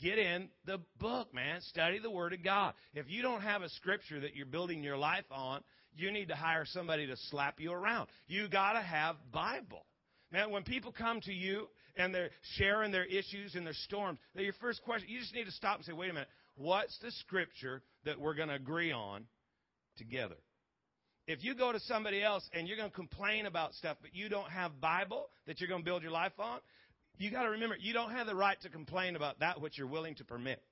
get in the book, man. Study the Word of God. If you don't have a scripture that you're building your life on, you need to hire somebody to slap you around. You gotta have Bible. Man, when people come to you and they're sharing their issues and their storms, your first question, you just need to stop and say, wait a minute, what's the scripture that we're going to agree on together? If you go to somebody else and you're going to complain about stuff, but you don't have Bible that you're going to build your life on, you got to remember, you don't have the right to complain about that which you're willing to permit.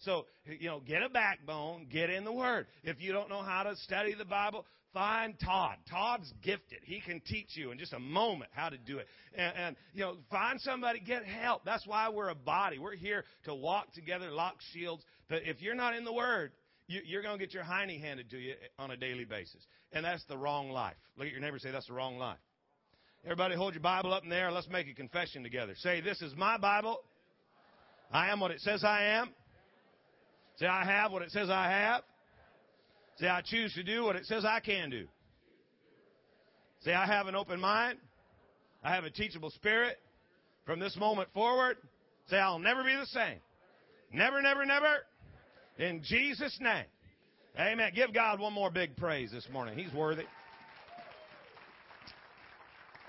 So, you know, get a backbone, get in the Word. If you don't know how to study the Bible, find Todd. Todd's gifted. He can teach you in just a moment how to do it. And, and, you know, find somebody, get help. That's why we're a body. We're here to walk together, lock shields. But if you're not in the Word, you, you're going to get your hiney handed to you on a daily basis. And that's the wrong life. Look at your neighbor say, that's the wrong life. Everybody hold your Bible up in there. Let's make a confession together. Say, this is my Bible. I am what it says I am. Say, I have what it says I have. Say, I choose to do what it says I can do. Say, I have an open mind. I have a teachable spirit. From this moment forward, say, I'll never be the same. Never, never, never. In Jesus' name. Amen. Give God one more big praise this morning. He's worthy.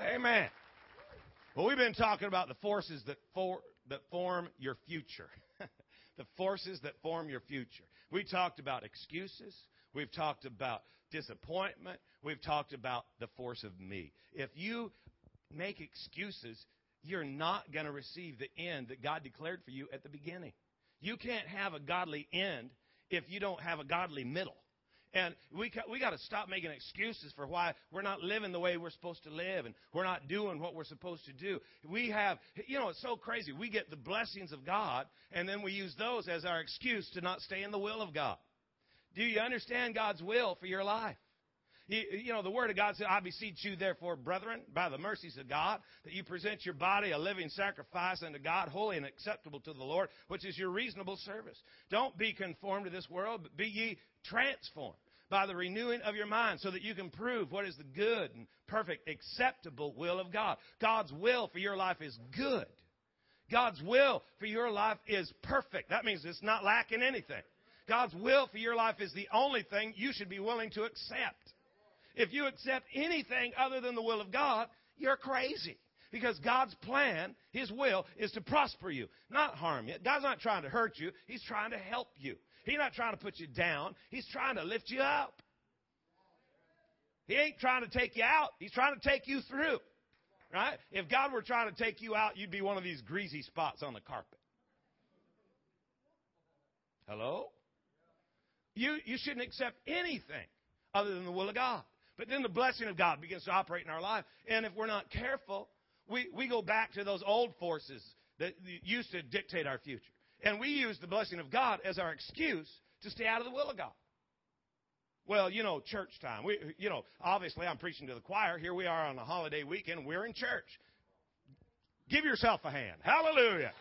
Amen. Well, we've been talking about the forces that, for, that form your future. the forces that form your future. We talked about excuses. We've talked about disappointment. We've talked about the force of me. If you make excuses, you're not going to receive the end that God declared for you at the beginning. You can't have a godly end if you don't have a godly middle. And we we got to stop making excuses for why we're not living the way we're supposed to live and we're not doing what we're supposed to do. We have, you know, it's so crazy. We get the blessings of God and then we use those as our excuse to not stay in the will of God. Do you understand God's will for your life? You, know, the Word of God said, I beseech you, therefore, brethren, by the mercies of God, that you present your body a living sacrifice unto God, holy and acceptable to the Lord, which is your reasonable service. Don't be conformed to this world, but be ye transformed by the renewing of your mind so that you can prove what is the good and perfect, acceptable will of God. God's will for your life is good. God's will for your life is perfect. That means it's not lacking anything. God's will for your life is the only thing you should be willing to accept. If you accept anything other than the will of God, you're crazy. Because God's plan, His will, is to prosper you, not harm you. God's not trying to hurt you. He's trying to help you. He's not trying to put you down. He's trying to lift you up. He ain't trying to take you out. He's trying to take you through. Right? If God were trying to take you out, you'd be one of these greasy spots on the carpet. Hello? You, you shouldn't accept anything other than the will of God. But then the blessing of God begins to operate in our life. And if we're not careful, we, we go back to those old forces that used to dictate our future. And we use the blessing of God as our excuse to stay out of the will of God. Well, you know, church time. We, you know, obviously I'm preaching to the choir. Here we are on a holiday weekend. We're in church. Give yourself a hand. Hallelujah.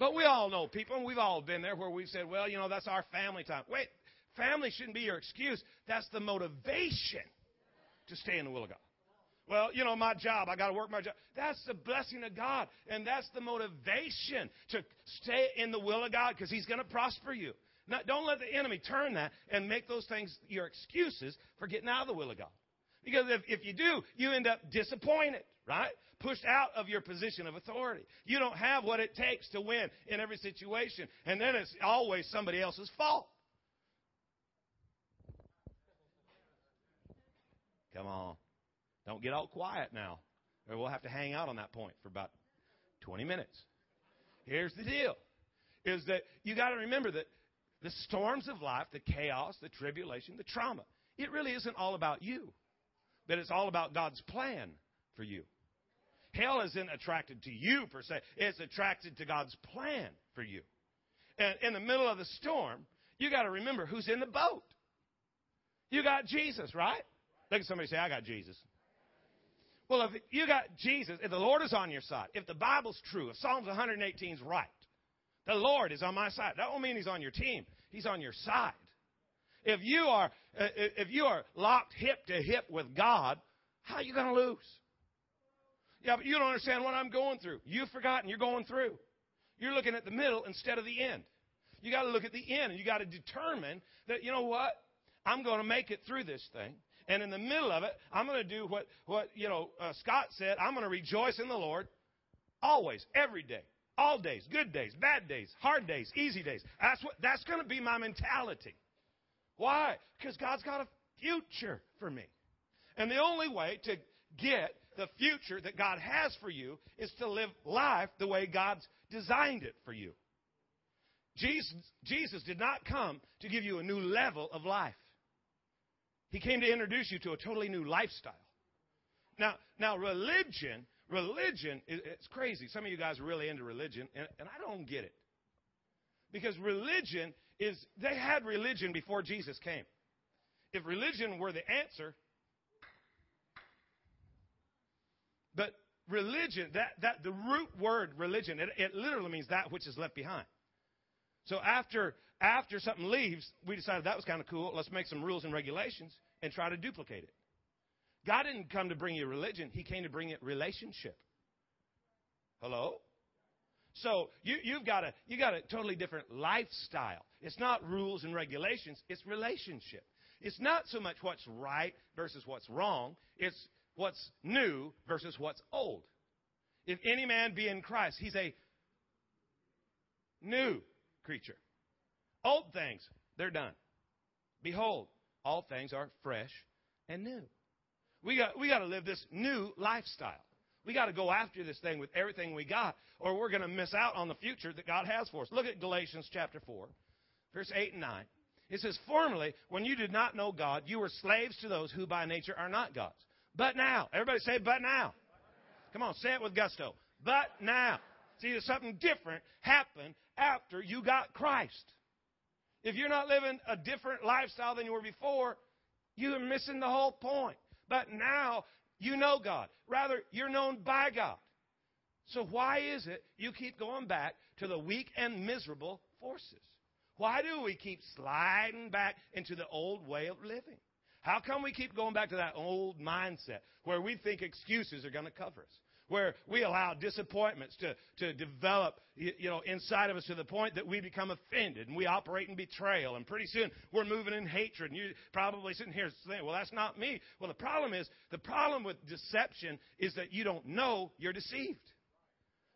But we all know people, and we've all been there where we've said, well, you know, that's our family time. Wait, Family shouldn't be your excuse. That's the motivation to stay in the will of God. Well, you know, my job, I got to work my job. That's the blessing of God. And that's the motivation to stay in the will of God because He's going to prosper you. Now, don't let the enemy turn that and make those things your excuses for getting out of the will of God. Because if, if you do, you end up disappointed, right? Pushed out of your position of authority. You don't have what it takes to win in every situation. And then it's always somebody else's fault. Come on. Don't get all quiet now, or we'll have to hang out on that point for about 20 minutes. Here's the deal is that you got to remember that the storms of life, the chaos, the tribulation, the trauma, it really isn't all about you. That it's all about God's plan for you. Hell isn't attracted to you per se. It's attracted to God's plan for you. And in the middle of the storm, you got to remember who's in the boat. You got Jesus, right? Look at somebody say, I got Jesus. Well, if you got Jesus, if the Lord is on your side, if the Bible's true, if Psalms 118 is right, the Lord is on my side. That won't mean He's on your team. He's on your side. If you are, uh, if you are locked hip to hip with God, how are you going to lose? Yeah, but you don't understand what I'm going through. You've forgotten you're going through. You're looking at the middle instead of the end. You got to look at the end and you got to determine that, you know what? I'm going to make it through this thing. And in the middle of it, I'm going to do what, what you know, uh, Scott said. I'm going to rejoice in the Lord always, every day, all days, good days, bad days, hard days, easy days. That's what, that's going to be my mentality. Why? Because God's got a future for me. And the only way to get the future that God has for you is to live life the way God's designed it for you. Jesus, Jesus did not come to give you a new level of life. He came to introduce you to a totally new lifestyle. Now, now religion, religion, it's crazy. Some of you guys are really into religion, and, and I don't get it. Because religion is, they had religion before Jesus came. If religion were the answer, but religion, that, that the root word religion, it, it literally means that which is left behind. So after after something leaves, we decided that was kind of cool. Let's make some rules and regulations and try to duplicate it. God didn't come to bring you religion, He came to bring it relationship. Hello? So you, you've got a you got a totally different lifestyle. It's not rules and regulations, it's relationship. It's not so much what's right versus what's wrong, it's what's new versus what's old. If any man be in Christ, he's a new creature. Old things, they're done. Behold, all things are fresh and new. We got, we got to live this new lifestyle. We got to go after this thing with everything we got, or we're going to miss out on the future that God has for us. Look at Galatians chapter 4, verse 8 and 9. It says, Formerly, when you did not know God, you were slaves to those who by nature are not gods. But now, everybody say, but now. Come on, say it with gusto. But now. See, there's something different happened after you got Christ. If you're not living a different lifestyle than you were before, you're missing the whole point. But now you know God. Rather, you're known by God. So why is it you keep going back to the weak and miserable forces? Why do we keep sliding back into the old way of living? How come we keep going back to that old mindset where we think excuses are going to cover us? Where we allow disappointments to, to develop, you know, inside of us to the point that we become offended and we operate in betrayal. And pretty soon we're moving in hatred. And you're probably sitting here saying, well, that's not me. Well, the problem is, the problem with deception is that you don't know you're deceived.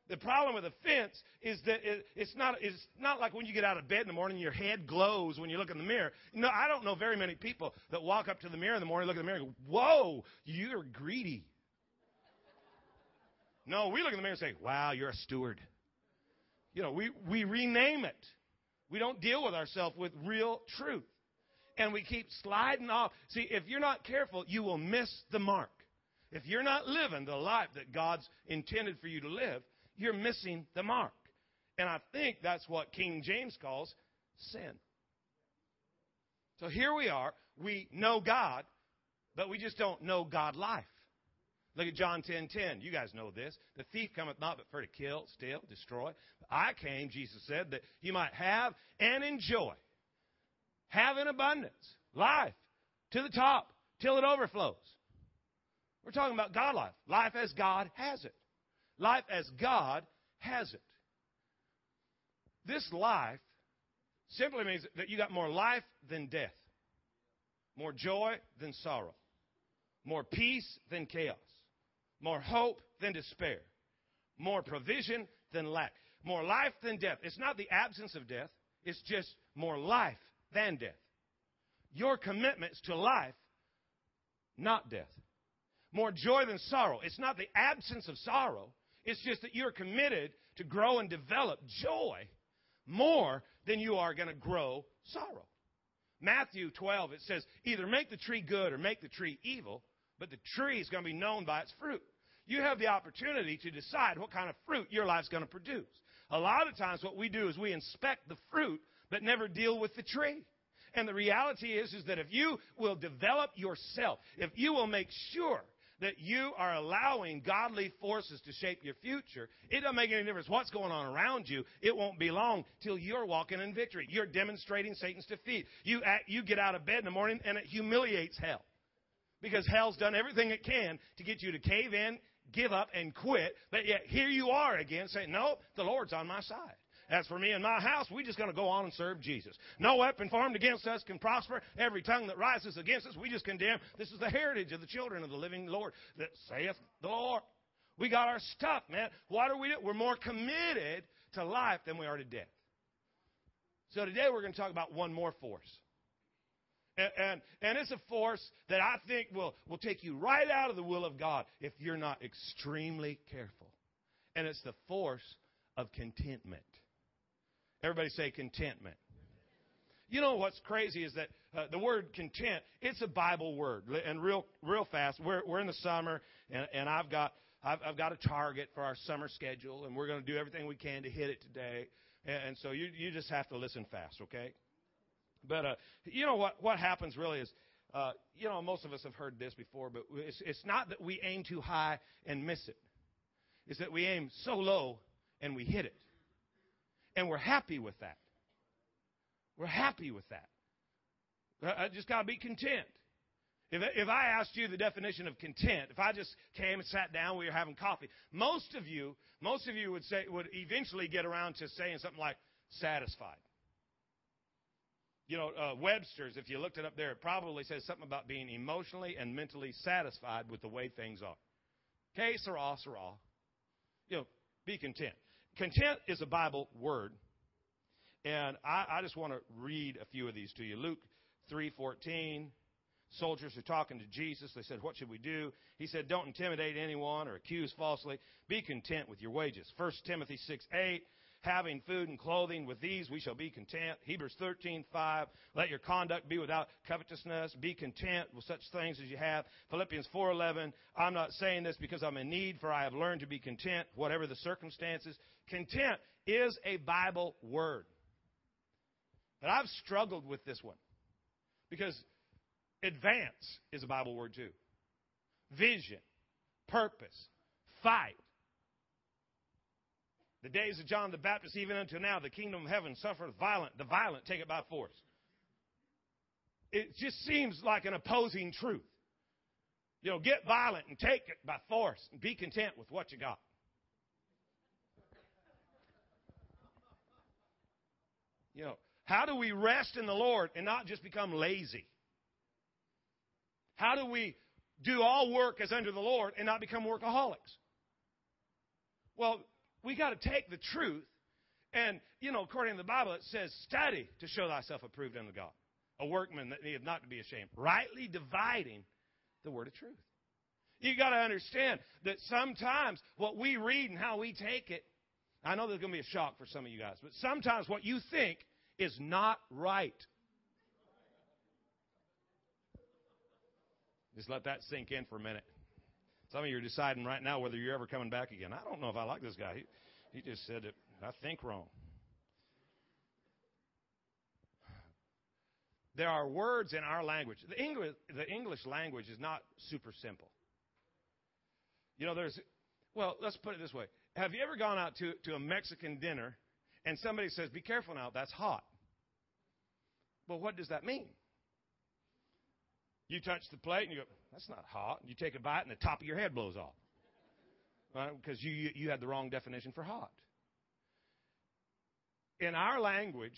The problem with offense is that it, it's not it's not like when you get out of bed in the morning, your head glows when you look in the mirror. No, I don't know very many people that walk up to the mirror in the morning, look in the mirror, and go, "Whoa, you're greedy." No, we look in the mirror and say, wow, you're a steward. You know, we, we rename it. We don't deal with ourselves with real truth. And we keep sliding off. See, if you're not careful, you will miss the mark. If you're not living the life that God's intended for you to live, you're missing the mark. And I think that's what King James calls sin. So here we are. We know God, but we just don't know God life. Look at John 10 10. You guys know this. The thief cometh not but for to kill, steal, destroy. I came, Jesus said, that you might have and enjoy. Have in abundance. Life. To the top. Till it overflows. We're talking about God life. Life as God has it. Life as God has it. This life simply means that you got more life than death. More joy than sorrow. More peace than chaos more hope than despair, more provision than lack, more life than death. It's not the absence of death, it's just more life than death. Your commitments to life, not death. More joy than sorrow. It's not the absence of sorrow, it's just that you're committed to grow and develop joy more than you are going to grow sorrow. Matthew 12, it says, either make the tree good or make the tree evil, but the tree is going to be known by its fruit you have the opportunity to decide what kind of fruit your life's going to produce. A lot of times what we do is we inspect the fruit, but never deal with the tree. And the reality is, is that if you will develop yourself, if you will make sure that you are allowing godly forces to shape your future, it doesn't make any difference what's going on around you. It won't be long till you're walking in victory. You're demonstrating Satan's defeat. You, act, you get out of bed in the morning and it humiliates hell. Because hell's done everything it can to get you to cave in, give up and quit. But yet here you are again saying, no, the Lord's on my side. As for me and my house, we're just going to go on and serve Jesus. No weapon formed against us can prosper. Every tongue that rises against us, we just condemn. This is the heritage of the children of the living Lord that saith the Lord. We got our stuff, man. What are we doing? We're more committed to life than we are to death. So today we're going to talk about one more force. And, and, and, it's a force that I think will, will take you right out of the will of God if you're not extremely careful. And it's the force of contentment. Everybody say contentment. You know what's crazy is that uh, the word content, it's a Bible word. And real, real fast, we're, we're in the summer, and, and I've got, I've, I've got a target for our summer schedule, and we're going to do everything we can to hit it today. And, and so you, you just have to listen fast, okay? But uh, you know what? What happens really is, uh, you know, most of us have heard this before, but it's, it's not that we aim too high and miss it. It's that we aim so low and we hit it, and we're happy with that. We're happy with that. I just got to be content. If, if I asked you the definition of content, if I just came and sat down, we were having coffee, most of you, most of you would say would eventually get around to saying something like satisfied. You know, uh, Webster's, if you looked it up there, it probably says something about being emotionally and mentally satisfied with the way things are. Okay, sarah. You know, be content. Content is a Bible word. And I, I just want to read a few of these to you. Luke 3.14, soldiers are talking to Jesus. They said, what should we do? He said, don't intimidate anyone or accuse falsely. Be content with your wages. 1 Timothy 6, 8, having food and clothing. With these we shall be content. Hebrews 13:5. Let your conduct be without covetousness. Be content with such things as you have. Philippians 4:11. I'm not saying this because I'm in need, for I have learned to be content, whatever the circumstances. Content is a Bible word. But I've struggled with this one because advance is a Bible word too. Vision, purpose, fight, the days of John the Baptist, even until now, the kingdom of heaven suffereth violent. The violent take it by force. It just seems like an opposing truth. You know, get violent and take it by force and be content with what you got. You know, how do we rest in the Lord and not just become lazy? How do we do all work as under the Lord and not become workaholics? Well, we got to take the truth. And, you know, according to the Bible, it says, study to show thyself approved unto God. A workman that needeth not to be ashamed. Rightly dividing the word of truth. You got to understand that sometimes what we read and how we take it, I know there's going to be a shock for some of you guys, but sometimes what you think is not right. Just let that sink in for a minute. Some of you are deciding right now whether you're ever coming back again. I don't know if I like this guy. He, he just said it. I think wrong. There are words in our language. The English, the English language is not super simple. You know, there's, well, let's put it this way. Have you ever gone out to, to a Mexican dinner and somebody says, be careful now, that's hot? Well, what does that mean? You touch the plate and you go, that's not hot. You take a bite and the top of your head blows off. Right? Because you, you had the wrong definition for hot. In our language,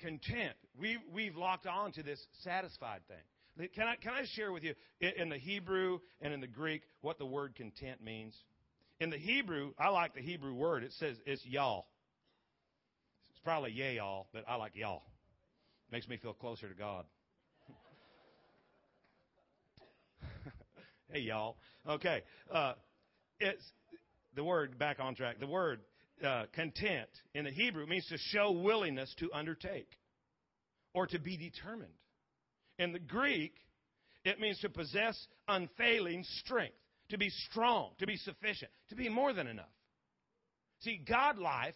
content, we, we've locked on to this satisfied thing. Can I, can I share with you in the Hebrew and in the Greek what the word content means? In the Hebrew, I like the Hebrew word. It says it's y'all. It's probably yay y'all, but I like y'all. Makes me feel closer to God. Hey, y'all. Okay. Uh, it's the word, back on track. The word uh, content in the Hebrew means to show willingness to undertake or to be determined. In the Greek, it means to possess unfailing strength, to be strong, to be sufficient, to be more than enough. See, God life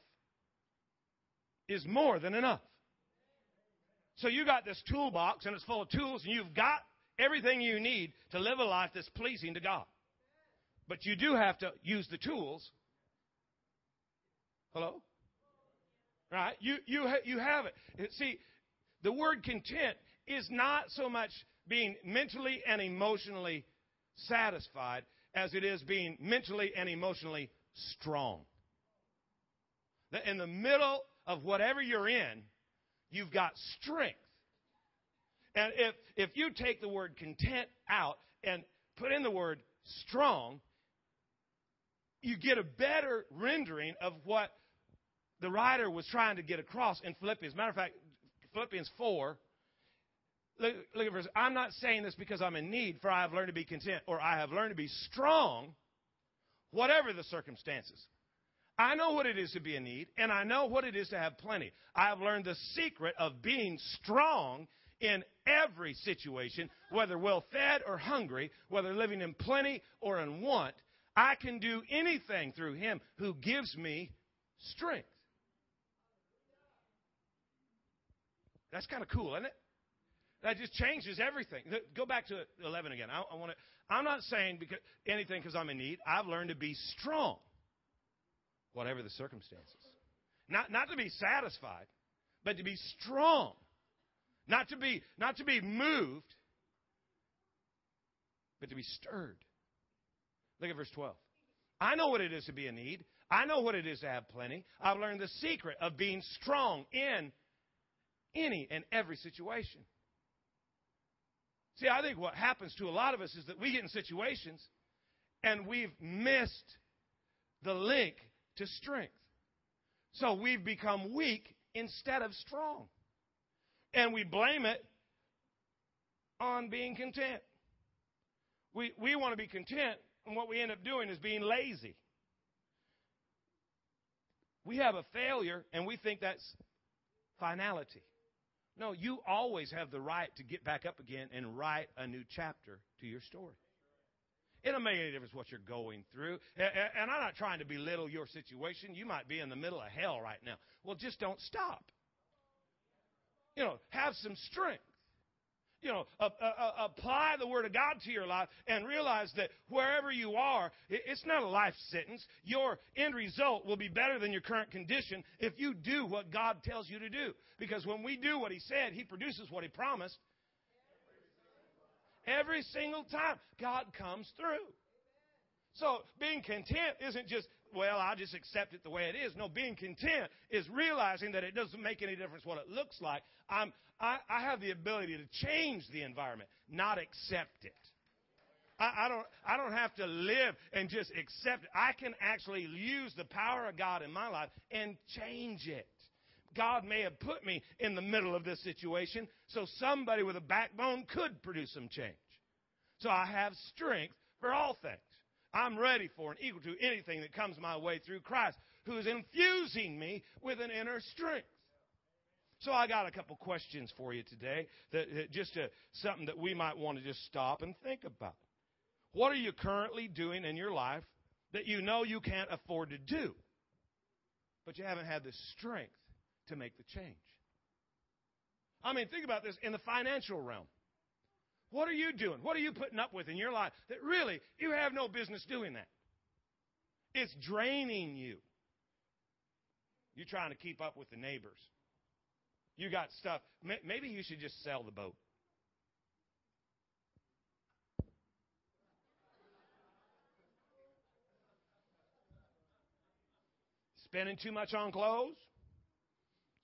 is more than enough. So you got this toolbox and it's full of tools and you've got everything you need to live a life that's pleasing to God. But you do have to use the tools. Hello? Right? You, you, ha- you have it. See, the word content is not so much being mentally and emotionally satisfied as it is being mentally and emotionally strong. That in the middle of whatever you're in, you've got strength. And if, if you take the word content out and put in the word strong, you get a better rendering of what the writer was trying to get across in Philippians. Matter of fact, Philippians 4. Look, look at verse. I'm not saying this because I'm in need, for I have learned to be content, or I have learned to be strong, whatever the circumstances. I know what it is to be in need, and I know what it is to have plenty. I have learned the secret of being strong in every situation, whether well fed or hungry, whether living in plenty or in want. I can do anything through Him who gives me strength. That's kind of cool, isn't it? That just changes everything. Go back to 11 again. I, I want to. I'm not saying because anything because I'm in need. I've learned to be strong, whatever the circumstances. Not not to be satisfied, but to be strong. Not to be not to be moved, but to be stirred. Look at verse 12. I know what it is to be in need. I know what it is to have plenty. I've learned the secret of being strong in any and every situation. See, I think what happens to a lot of us is that we get in situations and we've missed the link to strength. So we've become weak instead of strong. And we blame it on being content. We, we want to be content, and what we end up doing is being lazy. We have a failure, and we think that's finality. No, you always have the right to get back up again and write a new chapter to your story. It don't make any difference what you're going through. And I'm not trying to belittle your situation. You might be in the middle of hell right now. Well, just don't stop. You know, have some strength you know, apply the Word of God to your life and realize that wherever you are, it's not a life sentence. Your end result will be better than your current condition if you do what God tells you to do. Because when we do what He said, He produces what He promised. Every single time, God comes through. So being content isn't just, well, I'll just accept it the way it is. No, being content is realizing that it doesn't make any difference what it looks like. I'm, I, I have the ability to change the environment, not accept it. I, I, don't, I don't have to live and just accept it. I can actually use the power of God in my life and change it. God may have put me in the middle of this situation so somebody with a backbone could produce some change. So I have strength for all things. I'm ready for and equal to anything that comes my way through Christ, who is infusing me with an inner strength. So I got a couple questions for you today, that, that just a, something that we might want to just stop and think about. What are you currently doing in your life that you know you can't afford to do, but you haven't had the strength to make the change? I mean, think about this in the financial realm. What are you doing? What are you putting up with in your life that really you have no business doing that? It's draining you. You're trying to keep up with the neighbors. You got stuff. Maybe you should just sell the boat. Spending too much on clothes?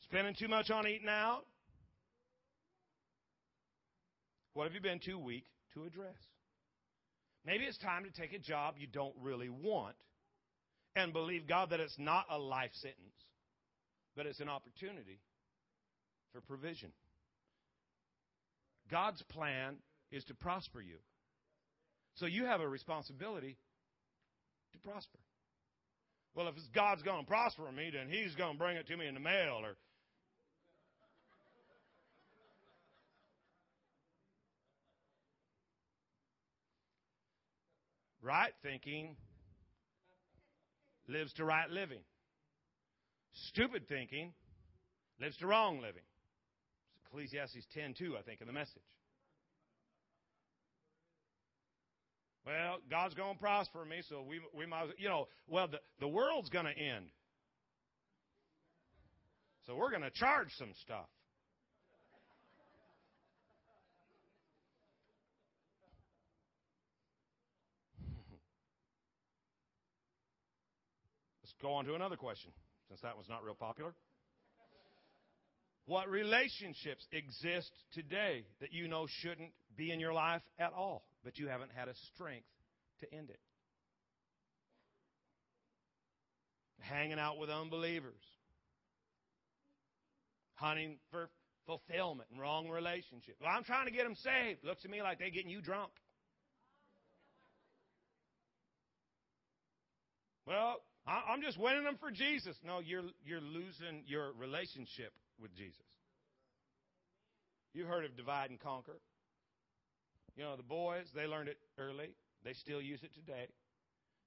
Spending too much on eating out? What have you been too weak to address? Maybe it's time to take a job you don't really want and believe God that it's not a life sentence, but it's an opportunity for provision. God's plan is to prosper you. So you have a responsibility to prosper. Well, if God's going to prosper me, then He's going to bring it to me in the mail or Right thinking lives to right living. Stupid thinking lives to wrong living. It's Ecclesiastes 10:2, I think, in the message. Well, God's going to prosper me, so we we might, you know, well, the, the world's going to end. So we're going to charge some stuff. Go on to another question, since that was not real popular. What relationships exist today that you know shouldn't be in your life at all, but you haven't had a strength to end it? Hanging out with unbelievers, hunting for fulfillment and wrong relationships. Well, I'm trying to get them saved. Looks to me like they're getting you drunk. Well, I'm just winning them for Jesus. No, you're, you're losing your relationship with Jesus. You heard of divide and conquer. You know, the boys, they learned it early. They still use it today.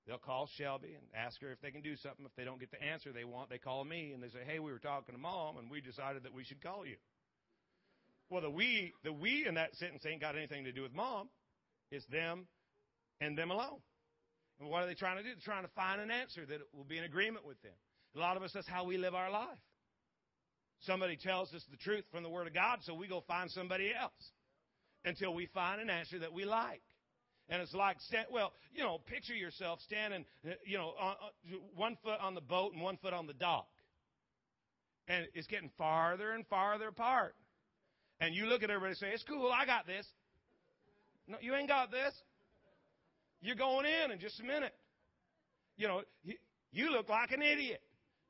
They'll call Shelby and ask her if they can do something. If they don't get the answer they want, they call me and they say, Hey, we were talking to mom and we decided that we should call you. Well, the we, the we in that sentence ain't got anything to do with mom. It's them and them alone. And what are they trying to do? They're trying to find an answer that will be in agreement with them. A lot of us, that's how we live our life. Somebody tells us the truth from the Word of God, so we go find somebody else until we find an answer that we like. And it's like, well, you know, picture yourself standing, uh, you know, one foot on the boat and one foot on the dock. And it's getting farther and farther apart. And you look at everybody and say, it's cool, I got this. No, you ain't got this. You're going in in just a minute. You know, you look like an idiot.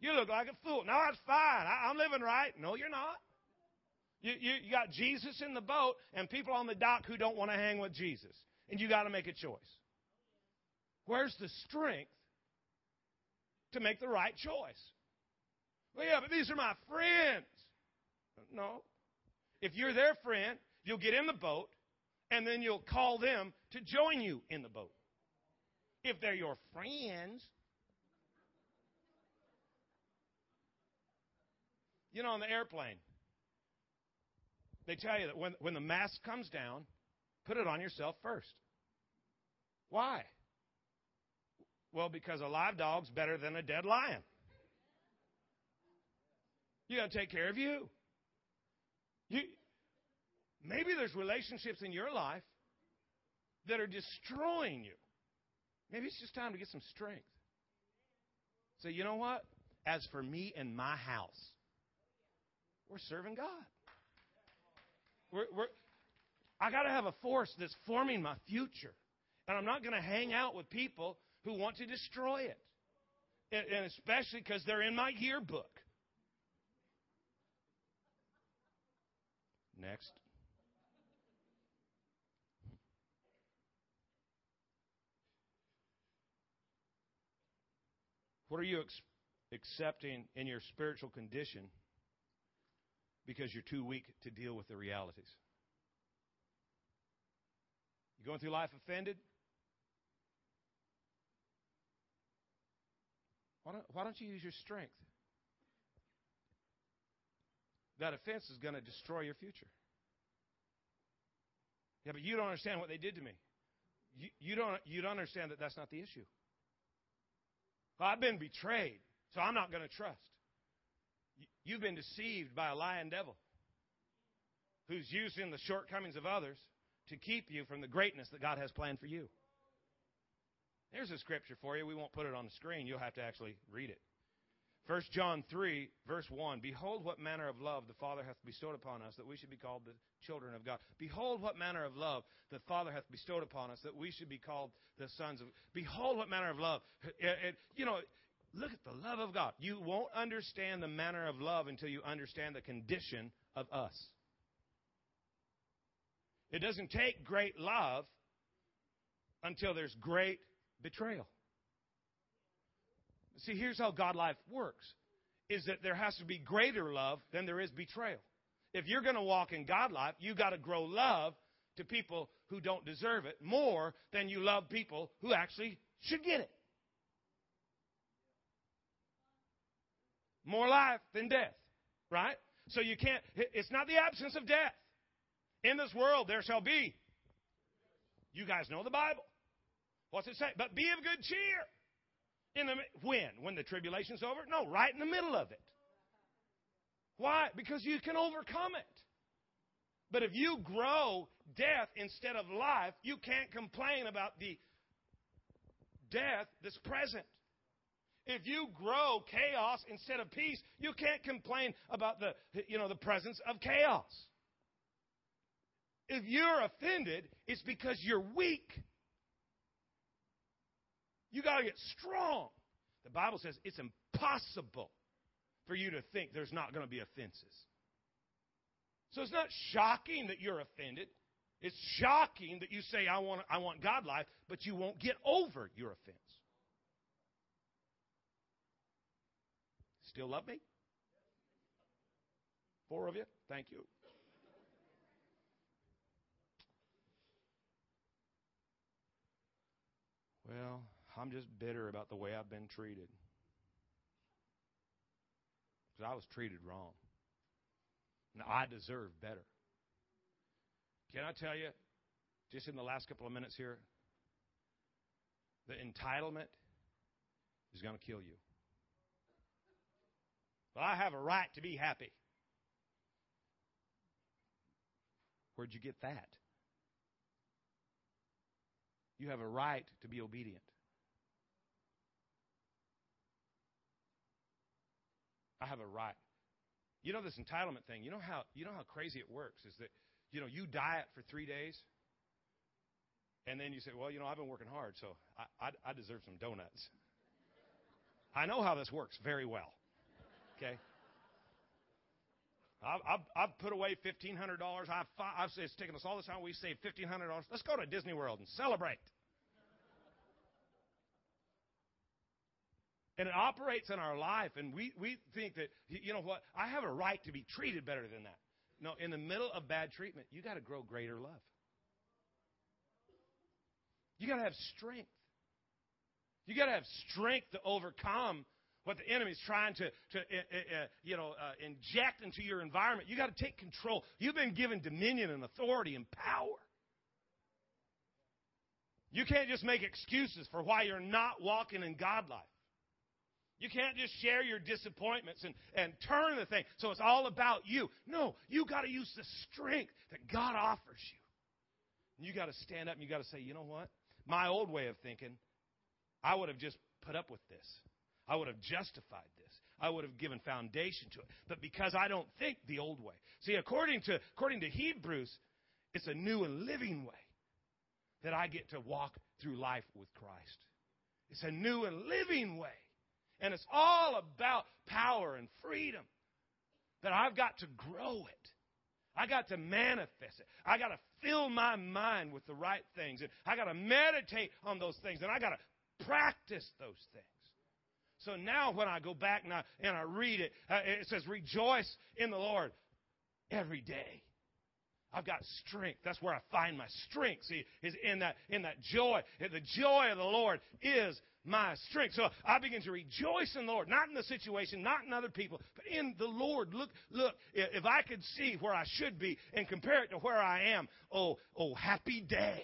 You look like a fool. No, that's fine. I, am living right. No, you're not. You, you, you got Jesus in the boat and people on the dock who don't want to hang with Jesus. And you got to make a choice. Where's the strength to make the right choice? Well, yeah, but these are my friends. No. If you're their friend, you'll get in the boat and then you'll call them to join you in the boat. If they're your friends, You know, on the airplane, they tell you that when, when the mask comes down, put it on yourself first. Why? Well, because a live dog's better than a dead lion. You got to take care of you. You maybe there's relationships in your life that are destroying you. Maybe it's just time to get some strength. So you know what? As for me and my house, we're serving God. We're, we're, I got to have a force that's forming my future. And I'm not going to hang out with people who want to destroy it. And, and especially because they're in my yearbook. Next. What are you ex- accepting in your spiritual condition because you're too weak to deal with the realities. You going through life offended? Why don't, why don't you use your strength? That offense is going to destroy your future. Yeah, but you don't understand what they did to me. You, you, don't, you don't understand that that's not the issue. Well, I've been betrayed, so I'm not going to trust. You've been deceived by a lying devil who's using the shortcomings of others to keep you from the greatness that God has planned for you. There's a scripture for you. We won't put it on the screen. You'll have to actually read it. 1 John 3, verse 1 Behold, what manner of love the Father hath bestowed upon us, that we should be called the children of God. Behold, what manner of love the Father hath bestowed upon us, that we should be called the sons of Behold, what manner of love. It, it, you know, Look at the love of God. You won't understand the manner of love until you understand the condition of us. It doesn't take great love until there's great betrayal. See, here's how God life works is that there has to be greater love than there is betrayal. If you're going to walk in God life, you got to grow love to people who don't deserve it more than you love people who actually should get it. More life than death, right? So you can't, it's not the absence of death. In this world there shall be. You guys know the Bible. What's it say? But be of good cheer. In the, when? When the tribulation's over? No, right in the middle of it. Why? Because you can overcome it. But if you grow death instead of life, you can't complain about the death that's present. If you grow chaos instead of peace, you can't complain about the, you know, the presence of chaos. If you're offended, it's because you're weak. You got to get strong. The Bible says it's impossible for you to think there's not going to be offenses. So it's not shocking that you're offended. It's shocking that you say, I want, I want God life, but you won't get over your offense. Still love me? Four of you? Thank you. Well, I'm just bitter about the way I've been treated. Because I was treated wrong. And I deserve better. Can I tell you, just in the last couple of minutes here, the entitlement is going to kill you. Well, I have a right to be happy. Where'd you get that? You have a right to be obedient. I have a right. You know this entitlement thing. You know how you know how crazy it works is that you know you diet for three days, and then you say, "Well, you know I've been working hard, so I, I, I deserve some donuts." I know how this works very well. Okay. I've, I've, I've put away fifteen hundred dollars. I've, I've it's taken us all this time. We saved fifteen hundred dollars. Let's go to Disney World and celebrate. And it operates in our life, and we, we think that, you know what, I have a right to be treated better than that. No, in the middle of bad treatment, you got to grow greater love. You got to have strength. You got to have strength to overcome what the enemy's trying to, to uh, uh, you know, uh, inject into your environment. You got to take control. You've been given dominion and authority and power. You can't just make excuses for why you're not walking in God life. You can't just share your disappointments and, and turn the thing so it's all about you. No, you got to use the strength that God offers you. And you got to stand up and you got to say, you know what? My old way of thinking, I would have just put up with this. I would have justified this. I would have given foundation to it. But because I don't think the old way. See, according to, according to Hebrews, it's a new and living way that I get to walk through life with Christ. It's a new and living way. And it's all about power and freedom. That I've got to grow it. I got to manifest it. I got to fill my mind with the right things. And I got to meditate on those things. And I got to practice those things. So now when I go back and I, and I read it, uh, it says, Rejoice in the Lord every day. I've got strength. That's where I find my strength. See, is in that in that joy. The joy of the Lord is my strength. So I begin to rejoice in the Lord, not in the situation, not in other people, but in the Lord. Look, look, if I could see where I should be and compare it to where I am, oh, oh, happy day.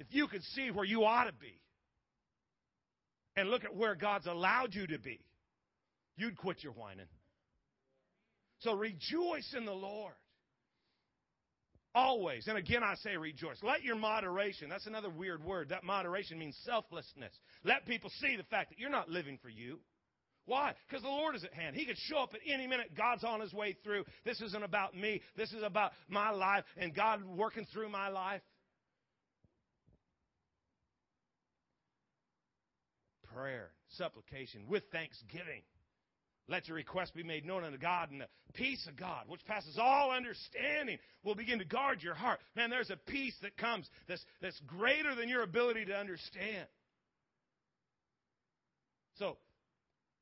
If you could see where you ought to be and look at where God's allowed you to be, you'd quit your whining. So rejoice in the Lord. Always. And again, I say rejoice. Let your moderation, that's another weird word. That moderation means selflessness. Let people see the fact that you're not living for you. Why? Because the Lord is at hand. He could show up at any minute. God's on his way through. This isn't about me. This is about my life and God working through my life. Prayer, supplication with thanksgiving. Let your request be made known unto God, and the peace of God, which passes all understanding, will begin to guard your heart. Man, there's a peace that comes that's, that's greater than your ability to understand. So,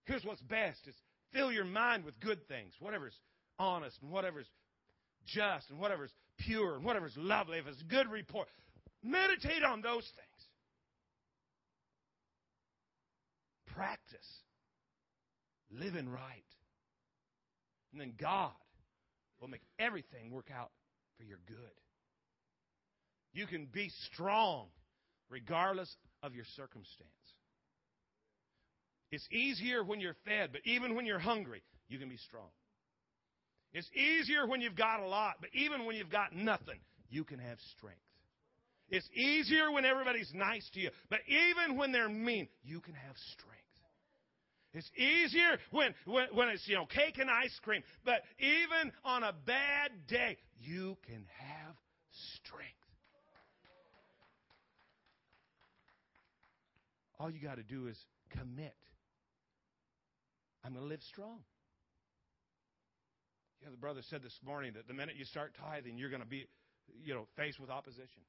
here's what's best is fill your mind with good things, whatever's honest and whatever's just and whatever's pure and whatever's lovely, if it's good report. Meditate on those things. Practice living right. And then God will make everything work out for your good. You can be strong regardless of your circumstance. It's easier when you're fed, but even when you're hungry, you can be strong. It's easier when you've got a lot, but even when you've got nothing, you can have strength. It's easier when everybody's nice to you, but even when they're mean, you can have strength. It's easier when, when, when it's, you know, cake and ice cream. But even on a bad day, you can have strength. All you got to do is commit. I'm going to live strong. Yeah, the brother said this morning that the minute you start tithing, you're going to be, you know, faced with opposition.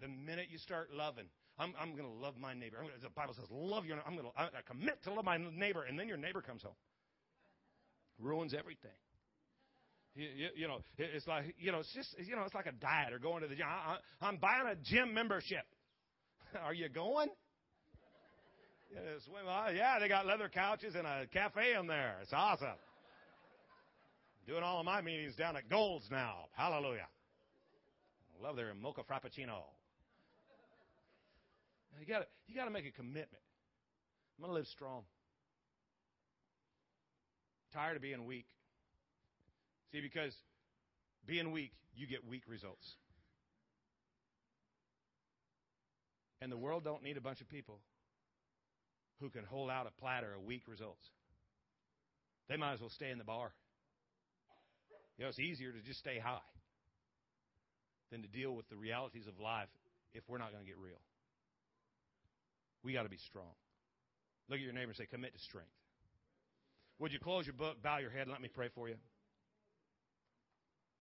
The minute you start loving, I'm, I'm going to love my neighbor. Gonna, the Bible says, love your. I'm going to I commit to love my neighbor, and then your neighbor comes home, ruins everything. You, you, you, know, it's like you know, it's just you know, it's like a diet or going to the gym. I, I'm buying a gym membership. Are you going? Yes, well, uh, yeah, they got leather couches and a cafe in there. It's awesome. Doing all of my meetings down at Gold's now. Hallelujah. I love their mocha frappuccino. You got you to make a commitment. I'm going to live strong. Tired of being weak. See, because being weak, you get weak results. And the world don't need a bunch of people who can hold out a platter of weak results. They might as well stay in the bar. You know, it's easier to just stay high than to deal with the realities of life if we're not going to get real. We got to be strong. Look at your neighbor and say, commit to strength. Would you close your book, bow your head, and let me pray for you?